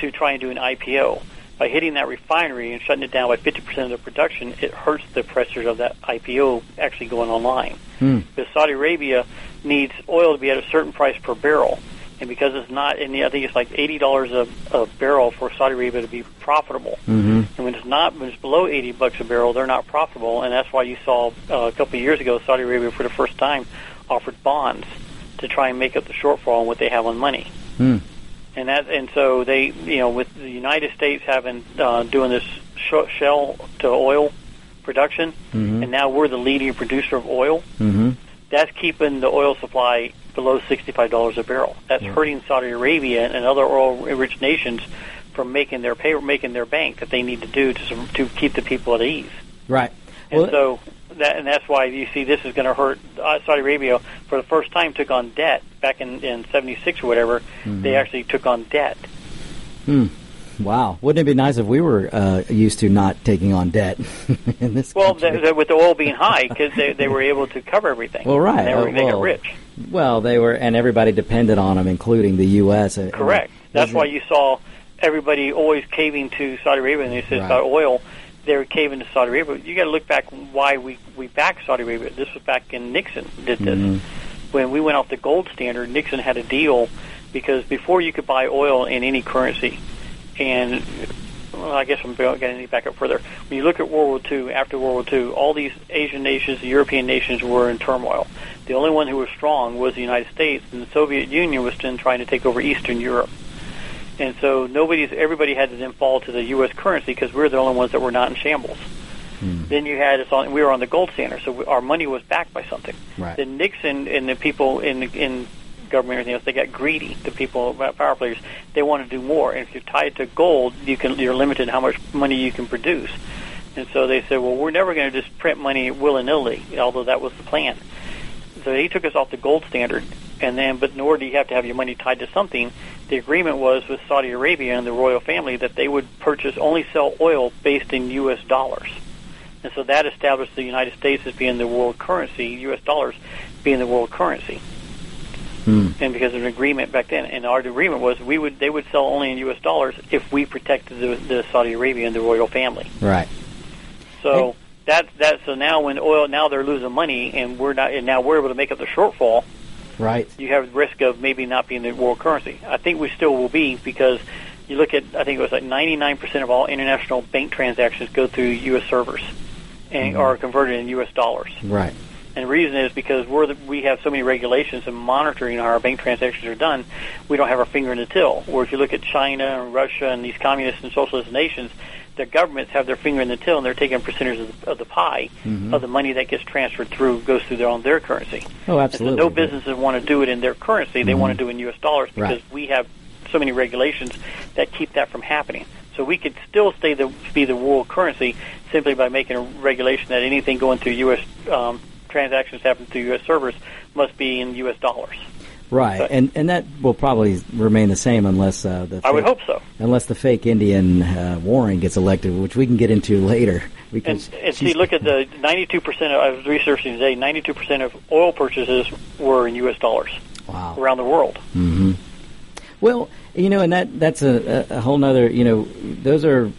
to try and do an IPO. By hitting that refinery and shutting it down by 50% of the production, it hurts the pressures of that IPO actually going online Hmm. because Saudi Arabia needs oil to be at a certain price per barrel, and because it's not, and I think it's like eighty dollars a a barrel for Saudi Arabia to be profitable. Mm-hmm. And when it's not, when it's below eighty bucks a barrel, they're not profitable, and that's why you saw uh, a couple of years ago Saudi Arabia for the first time offered bonds to try and make up the shortfall in what they have on money. Hmm. And that, and so they, you know, with the United States having uh, doing this sh- shell to oil production, Mhm. and now we're the leading producer of oil Mm-hmm. that's keeping the oil supply below sixty-five dollars a barrel. That's hurting Saudi Arabia and other oil-rich nations from making their pay, making their bank that they need to do to to keep the people at ease. Right. And Well, so that and that's why you see this is going to hurt uh, Saudi Arabia for the first time took on debt back in in '76 or whatever. Mm-hmm. They actually took on debt. wow. Wouldn't it be nice if we were uh, used to not taking on debt in this Well, the, the, with the oil being high because they they were able to cover everything. Well, right. They, were, Uh, they got rich. Well, they were, and everybody depended on them, including the U.S. Uh, Correct. uh, That's why you saw everybody always caving to Saudi Arabia, and they said Right. about oil. They were caving to Saudi Arabia. You got to look back why we we backed Saudi Arabia. This was back in Nixon did this Mhm. when we went off the gold standard. Nixon had a deal because before you could buy oil in any currency, and well, I guess I'm going to get back up further. When you look at World War II, after World War II, all these Asian nations, the European nations were in turmoil. The only one who was strong was the United States, and the Soviet Union was then trying to take over Eastern Europe. And so nobody's everybody had to then fall to the U.S. currency because we were the only ones that were not in shambles. Hmm. Then you had us on. We were on the gold standard, so we, our money was backed by something. Right. Then Nixon and the people in in government and everything else, they got greedy. The people, uh, power players, they want to do more. And if you're tied to gold, you can you're limited in how much money you can produce. And so they said, well, we're never going to just print money willy nilly, although that was the plan. So he took us off the gold standard, and then, but nor do you have to have your money tied to something. The agreement was with Saudi Arabia and the royal family that they would purchase only sell oil based in U.S. dollars, and so that established the United States as being the world currency, U.S. dollars being the world currency. Hmm. And because of an agreement back then, and our agreement was we would they would sell only in U.S. dollars if we protected the, the Saudi Arabia and the royal family. Right. So that that so now when oil now they're losing money and we're not and now we're able to make up the shortfall. Right. You have the risk of maybe not being the world currency. I think we still will be because you look at I think it was like 99% of all international bank transactions go through U.S. servers and mm-hmm. are converted in U.S. dollars. Right. And the reason is because we're the, we have so many regulations and monitoring how our bank transactions are done, we don't have our finger in the till. Where if you look at China and Russia and these communist and socialist nations, their governments have their finger in the till and they're taking percentages of the, of the pie of the money that gets transferred through goes through their own their currency. Oh, And so no businesses want to do it in their currency; they want to do it in U.S. dollars because Right. we have so many regulations that keep that from happening. So we could still stay the be the world currency simply by making a regulation that anything going through U.S. Um, transactions happen through U.S. servers must be in U.S. dollars. Right. But- And and that will probably remain the same unless uh, the I would hope so. unless the fake Indian uh, Warren gets elected, which we can get into later. And, Because and see, look at the 92%. Of, I was researching today. 92% of oil purchases were in U.S. dollars wow. around the world. hmm Well, you know, and that that's a, a, whole nother. You know, those are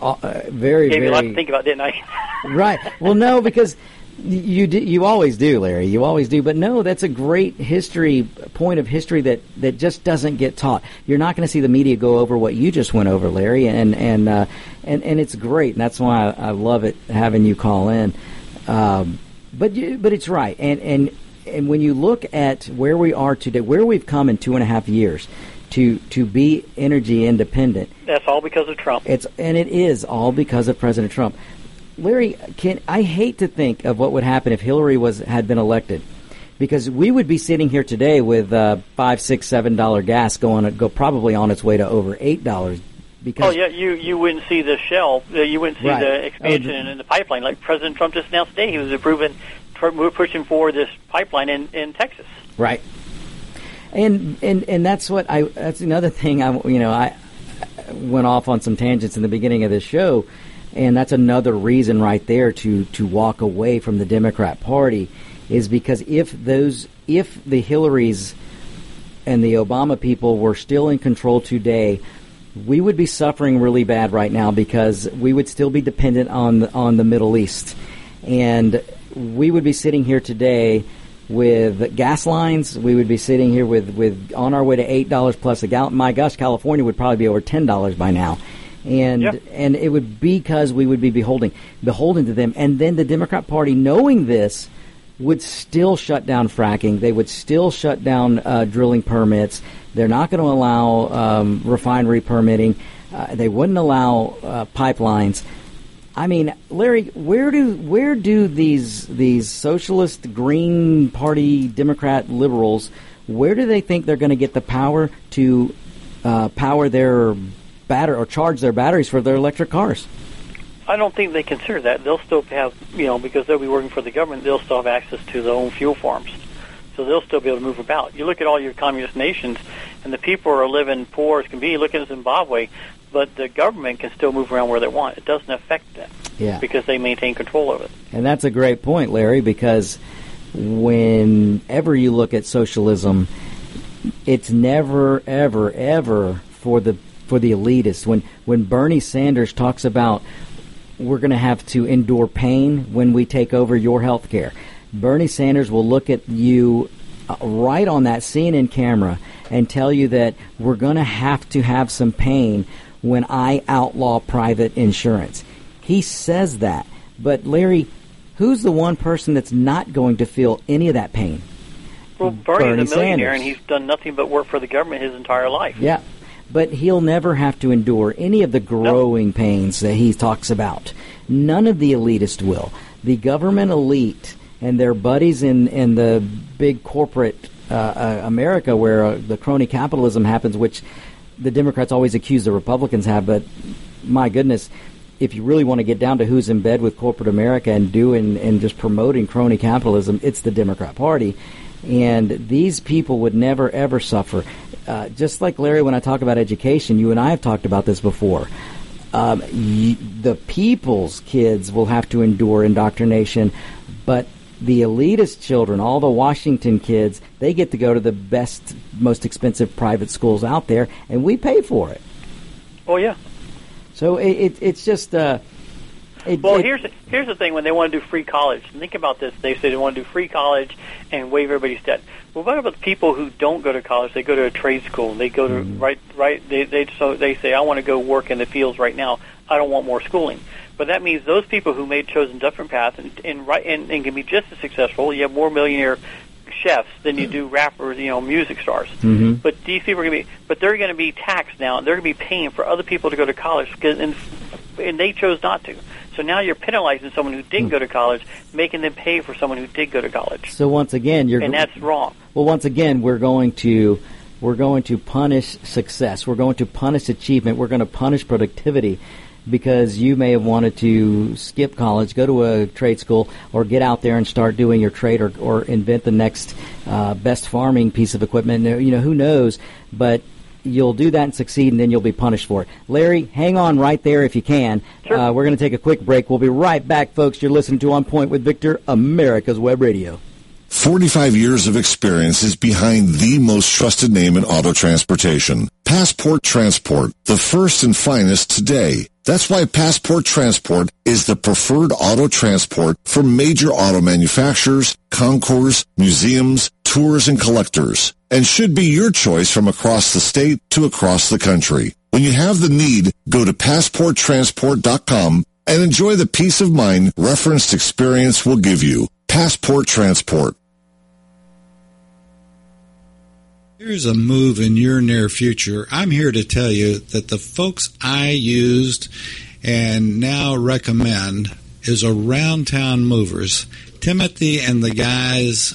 uh, very Gave very me a lot to think about, didn't I? right. Well, no, because you do, you always do, Larry. You always do. But no, that's a great history point of history that that just doesn't get taught. You're not going to see the media go over what you just went over, Larry, and and uh, and and it's great. And that's why I, I love it having you call in. Um, but you, but it's right, and and and when you look at where we are today, where we've come in two and a half years. To, to be energy independent, That's all because of Trump. it's and it is all because of President Trump. Larry, can I hate to think of what would happen if Hillary was had been elected, because we would be sitting here today with uh, five, six, seven dollar gas going go probably on its way to over eight dollars. Because oh yeah, you you wouldn't see the shell, uh, you wouldn't see Right. the expansion Oh, the- in the pipeline like President Trump just announced today. He was approving, we're pushing for this pipeline in in Texas. Right. And and and that's what I. That's another thing. I you know I went off on some tangents in the beginning of this show, and that's another reason right there to to walk away from the Democrat Party, is because if those if the Hillarys and the Obama people were still in control today, we would be suffering really bad right now because we would still be dependent on the, on the Middle East, and we would be sitting here today with gas lines. We would be sitting here with, with on our way to eight dollars plus a gallon. My gosh, California would probably be over ten dollars by now. And and it would be because we would be beholding beholden to them. And then the Democrat Party, knowing this, would still shut down fracking. They would still shut down uh, drilling permits. They're not going to allow um, refinery permitting. Uh, they wouldn't allow uh, pipelines. I mean, Larry, where do where do these these socialist, Green Party, Democrat, liberals, where do they think they're going to get the power to uh, power their batter or charge their batteries for their electric cars? I don't think they consider that. They'll still have, you know, because they'll be working for the government, they'll still have access to their own fuel farms. So they'll still be able to move about. You look at all your communist nations, and the people are living poor as can be. Look at Zimbabwe, but the government can still move around where they want. It doesn't affect them Yeah. because they maintain control of it. And that's a great point, Larry, because whenever you look at socialism, it's never, ever, ever for the for the elitists. When when Bernie Sanders talks about we're going to have to endure pain when we take over your health care, Bernie Sanders will look at you uh, right on that CNN camera and tell you that we're going to have to have some pain when I outlaw private insurance. He says that. But Larry, who's the one person that's not going to feel any of that pain? Well, Bernie's Bernie a millionaire, Sanders. and he's done nothing but work for the government his entire life. Yeah. But he'll never have to endure any of the growing pains that he talks about. None of the elitist will. The government elite and their buddies in, in the big corporate uh, uh, America where uh, the crony capitalism happens, which the Democrats always accuse the Republicans have, but my goodness, if you really want to get down to who's in bed with corporate America and doing and just promoting crony capitalism, it's the Democrat Party. And these people would never ever suffer. Uh, just like Larry, when I talk about education, you and I have talked about this before. Um, y- the people's kids will have to endure indoctrination, but the elitist children, all the Washington kids, they get to go to the best, most expensive private schools out there, and we pay for it. Oh yeah. So it, it, it's just. Uh, it, Well, it- here's here's the thing: when they want to do free college, think about this. They say they want to do free college and waive everybody's debt. Well, what about the people who don't go to college? They go to a trade school. They go to right, right. They they so they say, I want to go work in the fields right now. I don't want more schooling. But that means those people who made chosen different paths and and right and, and can be just as successful. You have more millionaire chefs than you do rappers, you know, music stars. Mhm. But these people are going to be, but they're going to be taxed now. They're going to be paying for other people to go to college, and, and they chose not to. So now you're penalizing someone who didn't go to college, making them pay for someone who did go to college, so once again, you're and that's wrong. well. Once again, we're going to we're going to punish success. We're going to punish achievement. We're going to punish productivity because you may have wanted to skip college, go to a trade school, or get out there and start doing your trade, or, or invent the next uh, best farming piece of equipment. You know, who knows? But you'll do that and succeed, and then you'll be punished for it. Larry, hang on right there if you can. Sure. Uh, we're going to take a quick break. We'll be right back, folks. You're listening to On Point with Victor, America's Web Radio. 45 years of experience is behind the most trusted name in auto transportation. Passport Transport, the first and finest today. That's why Passport Transport is the preferred auto transport for major auto manufacturers, concours, museums, tours, and collectors, and should be your choice from across the state to across the country. When you have the need, go to passporttransport.com and enjoy the peace of mind referenced experience will give you. Passport Transport. Here's a move in your near future. I'm here to tell you that the folks I used and now recommend is Around Town Movers. Timothy and the guys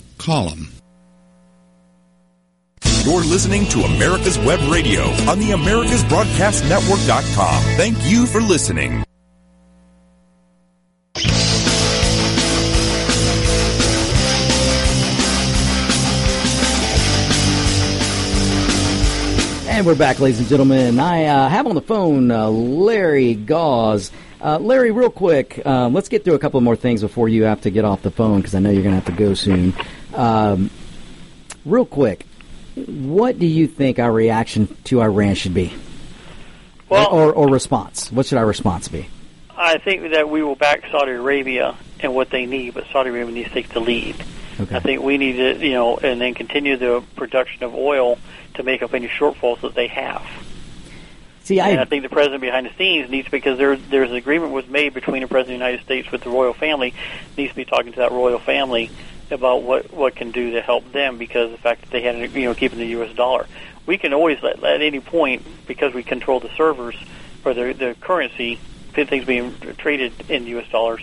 Call them. You're listening to America's Web Radio on the AmericasBroadcastNetwork.com. Thank you for listening. And we're back, ladies and gentlemen. I uh, have on the phone uh, Larry Gause. Uh, Larry, real quick, um, let's get through a couple more things before you have to get off the phone because I know you're going to have to go soon. Um, real quick, what do you think our reaction to Iran should be? Well, or, or response? What should our response be? I think that we will back Saudi Arabia and what they need, but Saudi Arabia needs to take the lead. Okay. I think we need to, you know, and then continue the production of oil to make up any shortfalls that they have. See, I, and I think the president behind the scenes needs because there there's an agreement was made between the president of the United States with the royal family needs to be talking to that royal family about what what can do to help them because the fact that they had you know keeping the U.S. dollar. We can always let at any point because we control the servers or the the currency things being traded in U.S. dollars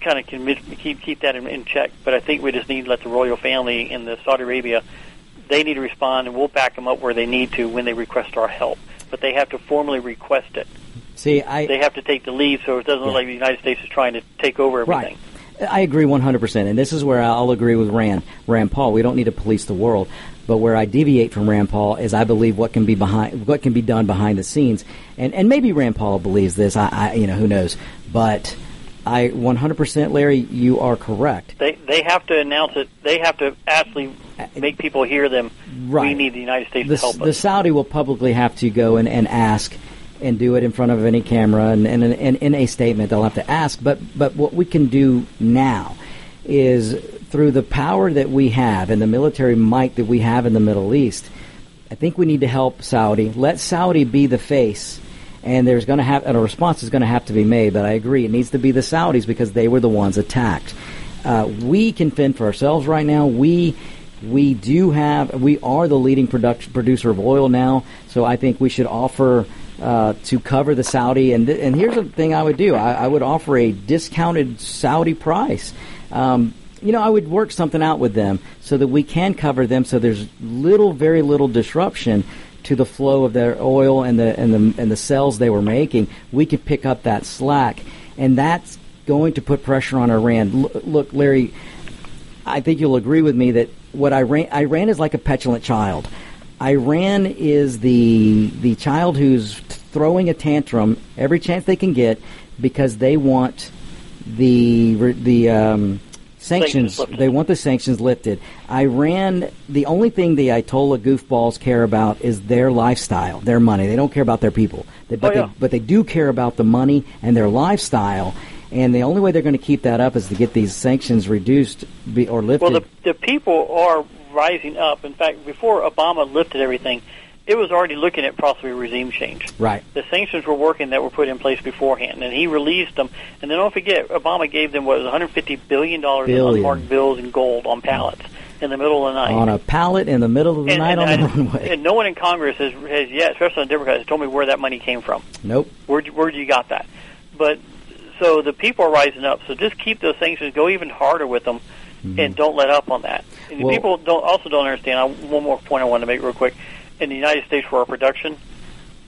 kind of can keep keep that in, in check. But I think we just need to let the royal family in the Saudi Arabia they need to respond, and we'll back them up where they need to when they request our help. But they have to formally request it. See, I they have to take the lead, so it doesn't Yeah. look like the United States is trying to take over everything. Right. I agree 100%. And this is where I'll agree with Rand, Rand Paul. We don't need to police the world. But where I deviate from Rand Paul is I believe what can be behind, what can be done behind the scenes. And, and maybe Rand Paul believes this. I, I, you know, who knows? But I 100%, Larry, you are correct. They they have to announce it. They have to actually uh, make people hear them. We need the United States The, to help the us. Saudi will publicly have to go and, and ask and do it in front of any camera and, and, and in a statement they'll have to ask. But but what we can do now is through the power that we have and the military might that we have in the Middle East. I think we need to help Saudi. Let Saudi be the face, and there's going to have and a response is going to have to be made. But I agree, it needs to be the Saudis because they were the ones attacked. Uh, we can fend for ourselves right now. We we do have we are the leading product, producer of oil now. So I think we should offer uh, to cover the Saudi. And th- and here's the thing I would do. I, I would offer a discounted Saudi price. Um, you know, I would work something out with them so that we can cover them. So there's little, very little disruption to the flow of their oil and the and the and the cells they were making. We could pick up that slack, and that's going to put pressure on Iran. L- look, Larry, I think you'll agree with me that what Iran Iran is like a petulant child. Iran is the the child who's throwing a tantrum every chance they can get because they want the the um, Sanctions. They want the sanctions lifted. Iran. The only thing the Ayatollah goofballs care about is their lifestyle, their money. They don't care about their people. They, but Oh, yeah. they but they do care about the money and their lifestyle. And the only way they're going to keep that up is to get these sanctions reduced be, or lifted. Well, the the people are rising up. In fact, before Obama lifted everything, it was already looking at possibly regime change. right. The sanctions were working that were put in place beforehand, and he released them. And then don't forget, Obama gave them what was 150 billion dollars in unmarked bills in gold on pallets in the middle of the night. On a pallet in the middle of the and, night and, on the and- runway. and no one in Congress has, has yet, especially the Democrats, has told me where that money came from. nope. Where where you got that? But so the people are rising up. So just keep those sanctions. Go even harder with them, Mm-hmm. and don't let up on that. And Well- people don't also don't understand. I, one more point I want to make real quick. In the United States, for our production,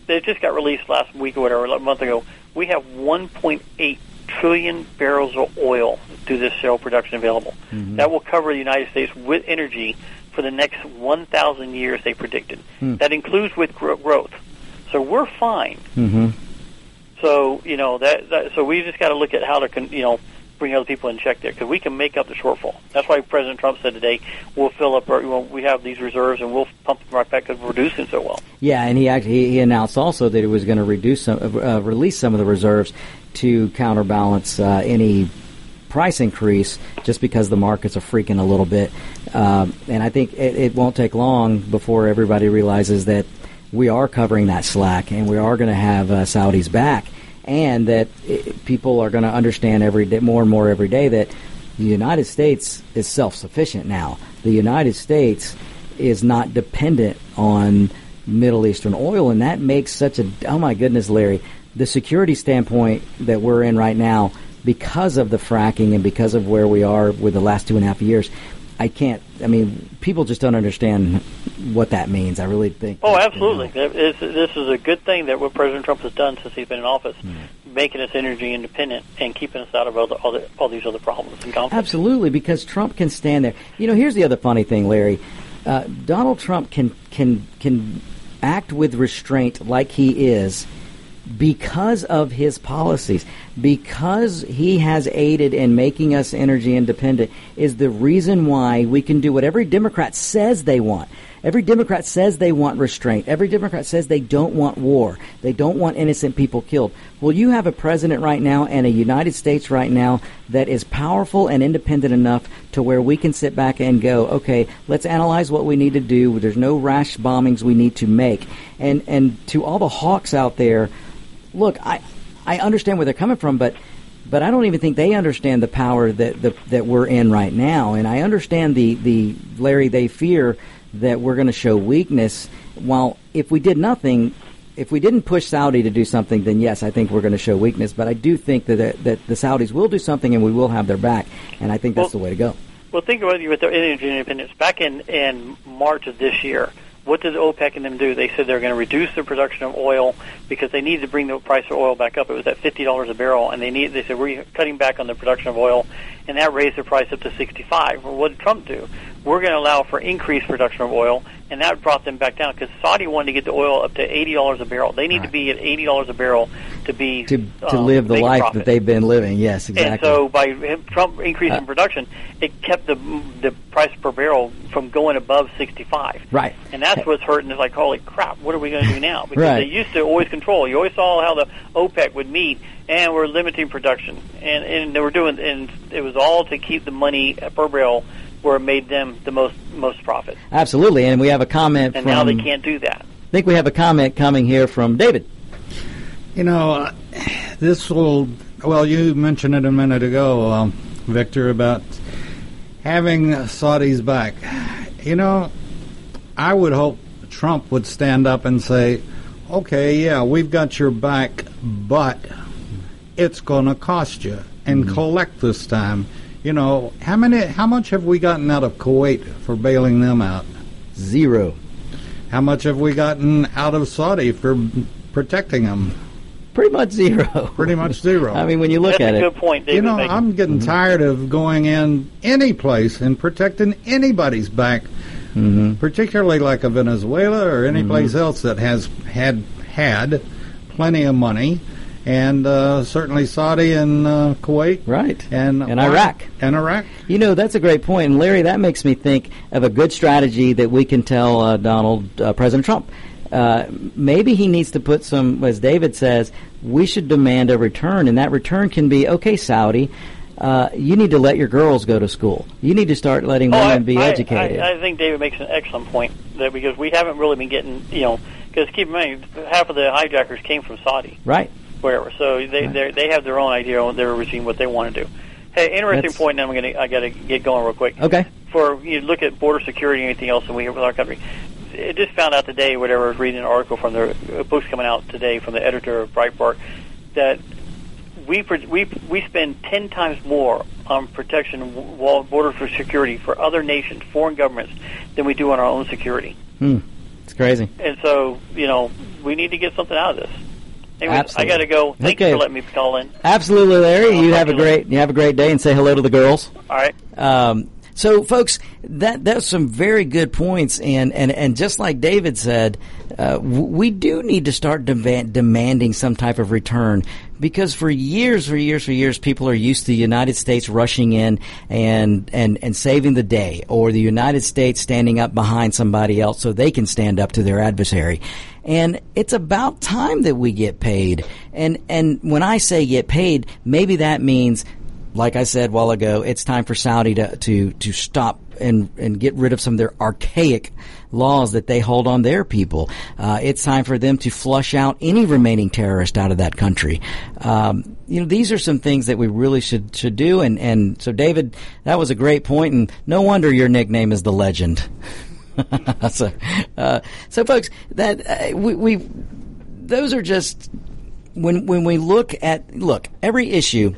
they just got released last week or whatever, a month ago. We have 1.8 trillion barrels of oil through this shale production available. Mm-hmm. That will cover the United States with energy for the next 1,000 years. They predicted. Hmm. That includes with gro- growth. So we're fine. Mm-hmm. So you know that, that so we just got to look at how to con, you know bring other people in check there because we can make up the shortfall. That's why President Trump said today we'll fill up. Our, well, we have these reserves and we'll pump them right back because we're producing so well. Yeah, and he actually he announced also that it was going to reduce some, uh, release some of the reserves to counterbalance uh, any price increase just because the markets are freaking a little bit. Um, and I think it, it won't take long before everybody realizes that we are covering that slack and we are going to have uh, Saudis back, and that it, people are going to understand every day more and more every day that the United States is self sufficient now. The United States is not dependent on Middle Eastern oil, and that makes such a oh my goodness, Larry, the security standpoint that we're in right now because of the fracking and because of where we are with the last two and a half years. I can't. I mean, people just don't understand what that means. I really think. Oh, absolutely. You know. this, is a good thing that what President Trump has done since he's been in office, mm. making us energy independent and keeping us out of all, the, all, the, all these other problems and conflicts. Absolutely, because Trump can stand there. You know, here's the other funny thing, Larry. Uh, Donald Trump can can can act with restraint like he is because of his policies, because he has aided in making us energy independent, is the reason why we can do what every Democrat says they want. Every Democrat says they want restraint. Every Democrat says they don't want war. They don't want innocent people killed. Well, you have a president right now and a United States right now that is powerful and independent enough to where we can sit back and go, okay, let's analyze what we need to do. There's no rash bombings we need to make. And and to all the hawks out there look, I I understand where they're coming from, but but I don't even think they understand the power that the, that we're in right now. And I understand the the Larry they fear that we're going to show weakness. While if we did nothing, if we didn't push Saudi to do something, then yes, I think we're going to show weakness. But I do think that that, that the Saudis will do something, and we will have their back. And I think that's well, the way to go. Well, think about it with their energy independence. Back in in March of this year, what did OPEC and them do? They said they're going to reduce their production of oil because they needed to bring the price of oil back up. It was at fifty dollars a barrel, and they need. They said we're cutting back on the production of oil, and that raised the price up to sixty-five. Well, what did Trump do? We're going to allow for increased production of oil, and that brought them back down because Saudi wanted to get the oil up to eighty dollars a barrel. They need right. to be at eighty dollars a barrel to be to, to um, live the life that they've been living. Yes, exactly. And so by Trump increasing uh, production, it kept the the price per barrel from going above sixty five. Right. And that's what's hurting. Is like holy crap, what are we going to do now? Because right. they used to always control. You always saw how the OPEC would meet, and we're limiting production, and and they were doing, and it was all to keep the money per barrel where it made them the most most profit. Absolutely, and we have a comment. And from, now they can't do that. I think we have a comment coming here from David. You know, uh, this will. Well, you mentioned it a minute ago, um, Victor, about having Saudis back. You know, I would hope Trump would stand up and say, "Okay, yeah, we've got your back, but it's going to cost you and mm-hmm. collect this time." You know, how many? How much have we gotten out of Kuwait for bailing them out? Zero. How much have we gotten out of Saudi for protecting them? pretty much zero. Pretty much zero. I mean, when you look That's at it. good point. David you know, I'm getting mm-hmm. tired of going in any place and protecting anybody's back, mm-hmm. particularly like a Venezuela or any mm-hmm. place else that has had had plenty of money. And uh, certainly Saudi and uh, Kuwait, right, and and Iraq, and Iraq. You know that's a great point, and Larry, that makes me think of a good strategy that we can tell uh, Donald uh, President Trump uh, maybe he needs to put some, as David says, we should demand a return, and that return can be okay, Saudi. Uh, you need to let your girls go to school. You need to start letting oh, women I, be I, educated. I, I, think David makes an excellent point that because we haven't really been getting, you know, because keep in mind half of the hijackers came from Saudi, right? Wherever, so they right. they have their own idea on their regime, what they want to do. Hey, interesting That's, point. Now I'm gonna I got to get going real quick. Okay. For you look at border security and anything else, that we have with our country it just found out today, whatever, I was reading an article from the a book's coming out today from the editor of Breitbart, that we we we spend ten times more on protection, wall, border for security for other nations, foreign governments, than we do on our own security. Hmm. It's crazy. And so, you know, we need to get something out of this. Anyways, I got to go. Thank okay. you for letting me call in. Absolutely, Larry. you have a great you have a great day and say hello to the girls. All right. Um, so, folks, that that's some very good points, and and and just like David said, uh, we do need to start demand, demanding some type of return because for years, for years, for years, people are used to the United States rushing in and and and saving the day, or the United States standing up behind somebody else so they can stand up to their adversary. And it's about time that we get paid. And and when I say get paid, maybe that means like I said a while ago, it's time for Saudi to, to, to stop and, and get rid of some of their archaic laws that they hold on their people. Uh, it's time for them to flush out any remaining terrorist out of that country. Um, you know, these are some things that we really should should do. And, and so, David, that was a great point, and no wonder your nickname is the Legend. so, uh, so, folks, that uh, we, we those are just when when we look at look every issue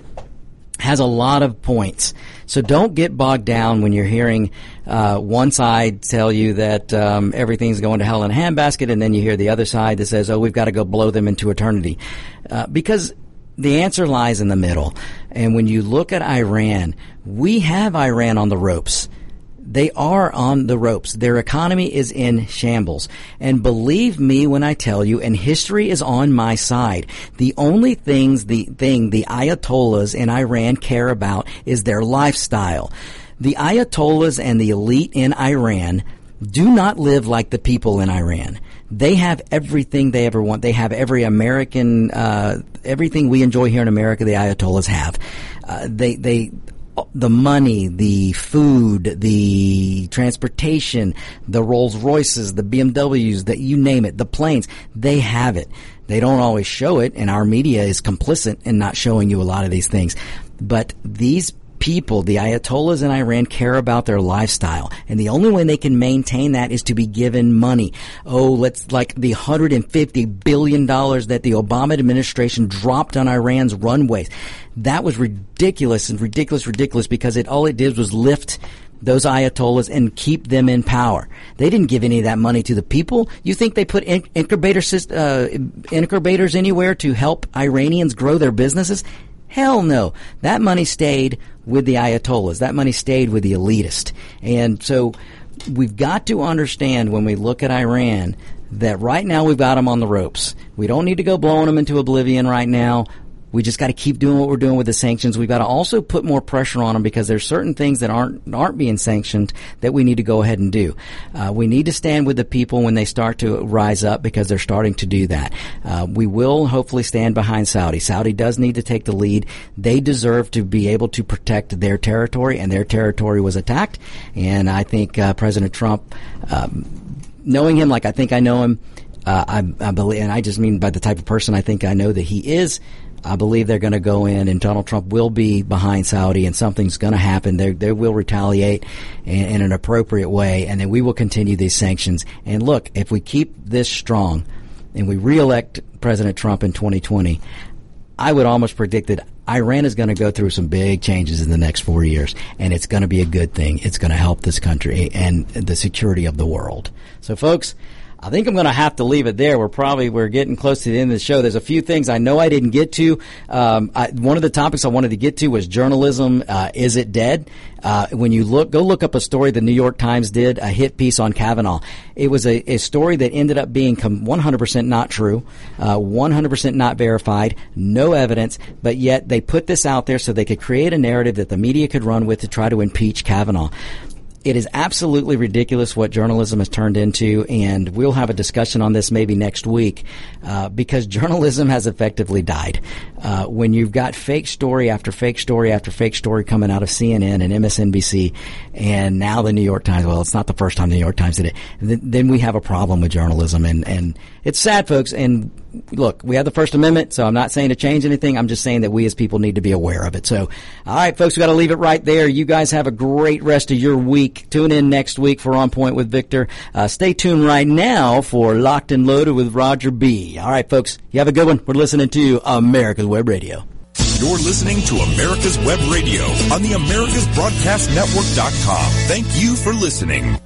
has a lot of points. So don't get bogged down when you're hearing uh, one side tell you that um, everything's going to hell in a handbasket, and then you hear the other side that says, "Oh, we've got to go blow them into eternity," uh, because the answer lies in the middle. And when you look at Iran, we have Iran on the ropes. They are on the ropes. Their economy is in shambles. And believe me when I tell you, and history is on my side, the only things, the thing the Ayatollahs in Iran care about is their lifestyle. The Ayatollahs and the elite in Iran do not live like the people in Iran. They have everything they ever want. They have every American, uh, everything we enjoy here in America. The Ayatollahs have. Uh, they they the money, the food, the transportation, the Rolls Royces, the BMWs, that you name it, the planes, they have it. They don't always show it, and our media is complicit in not showing you a lot of these things. But these people, the Ayatollahs in Iran care about their lifestyle. And the only way they can maintain that is to be given money. Oh, let's like the $150 billion that the Obama administration dropped on Iran's runways. That was ridiculous and ridiculous, ridiculous because it, all it did was lift those ayatollahs and keep them in power. They didn't give any of that money to the people. You think they put incubator, uh, incubators anywhere to help Iranians grow their businesses? Hell no. That money stayed with the Ayatollahs. That money stayed with the elitist. And so we've got to understand when we look at Iran that right now we've got them on the ropes. We don't need to go blowing them into oblivion right now. We just got to keep doing what we're doing with the sanctions. We've got to also put more pressure on them because there's certain things that aren't aren't being sanctioned that we need to go ahead and do. Uh, we need to stand with the people when they start to rise up because they're starting to do that. Uh, we will hopefully stand behind Saudi. Saudi does need to take the lead. They deserve to be able to protect their territory, and their territory was attacked. And I think uh, President Trump, um, knowing him like I think I know him, uh, I, I, believe, and I just mean by the type of person I think I know that he is. I believe they're going to go in, and Donald Trump will be behind Saudi, and something's going to happen. They they will retaliate in, in, an appropriate way, and then we will continue these sanctions. And look, if we keep this strong, and we reelect President Trump in 2020, I would almost predict that Iran is going to go through some big changes in the next four years, and it's going to be a good thing. It's going to help this country and the security of the world. So, folks. I think I'm going to have to leave it there. We're probably we're getting close to the end of the show. There's a few things I know I didn't get to. Um, I, one of the topics I wanted to get to was journalism. Uh, is it dead? Uh, when you look, go look up a story the New York Times did, a hit piece on Kavanaugh. It was a, a story that ended up being 100% not true, uh, 100% not verified, no evidence, but yet they put this out there so they could create a narrative that the media could run with to try to impeach Kavanaugh it is absolutely ridiculous what journalism has turned into, and we'll have a discussion on this maybe next week uh, because journalism has effectively died. Uh, when you've got fake story after fake story after fake story coming out of CNN and MSNBC, and now the New York Times. Well, it's not the first time the New York Times did it. then we have a problem with journalism, and and it's sad, folks. And look, we have the First Amendment, so I'm not saying to change anything. I'm just saying that we as people need to be aware of it. So, all right, folks, we got to leave it right there. You guys have a great rest of your week. Tune in next week for On Point with Victor. Uh, stay tuned right now for Locked and Loaded with Roger B. All right, folks, you have a good one. We're listening to America's Web Radio. You're listening to America's Web Radio on the AmericasBroadcastNetwork.com. Thank you for listening.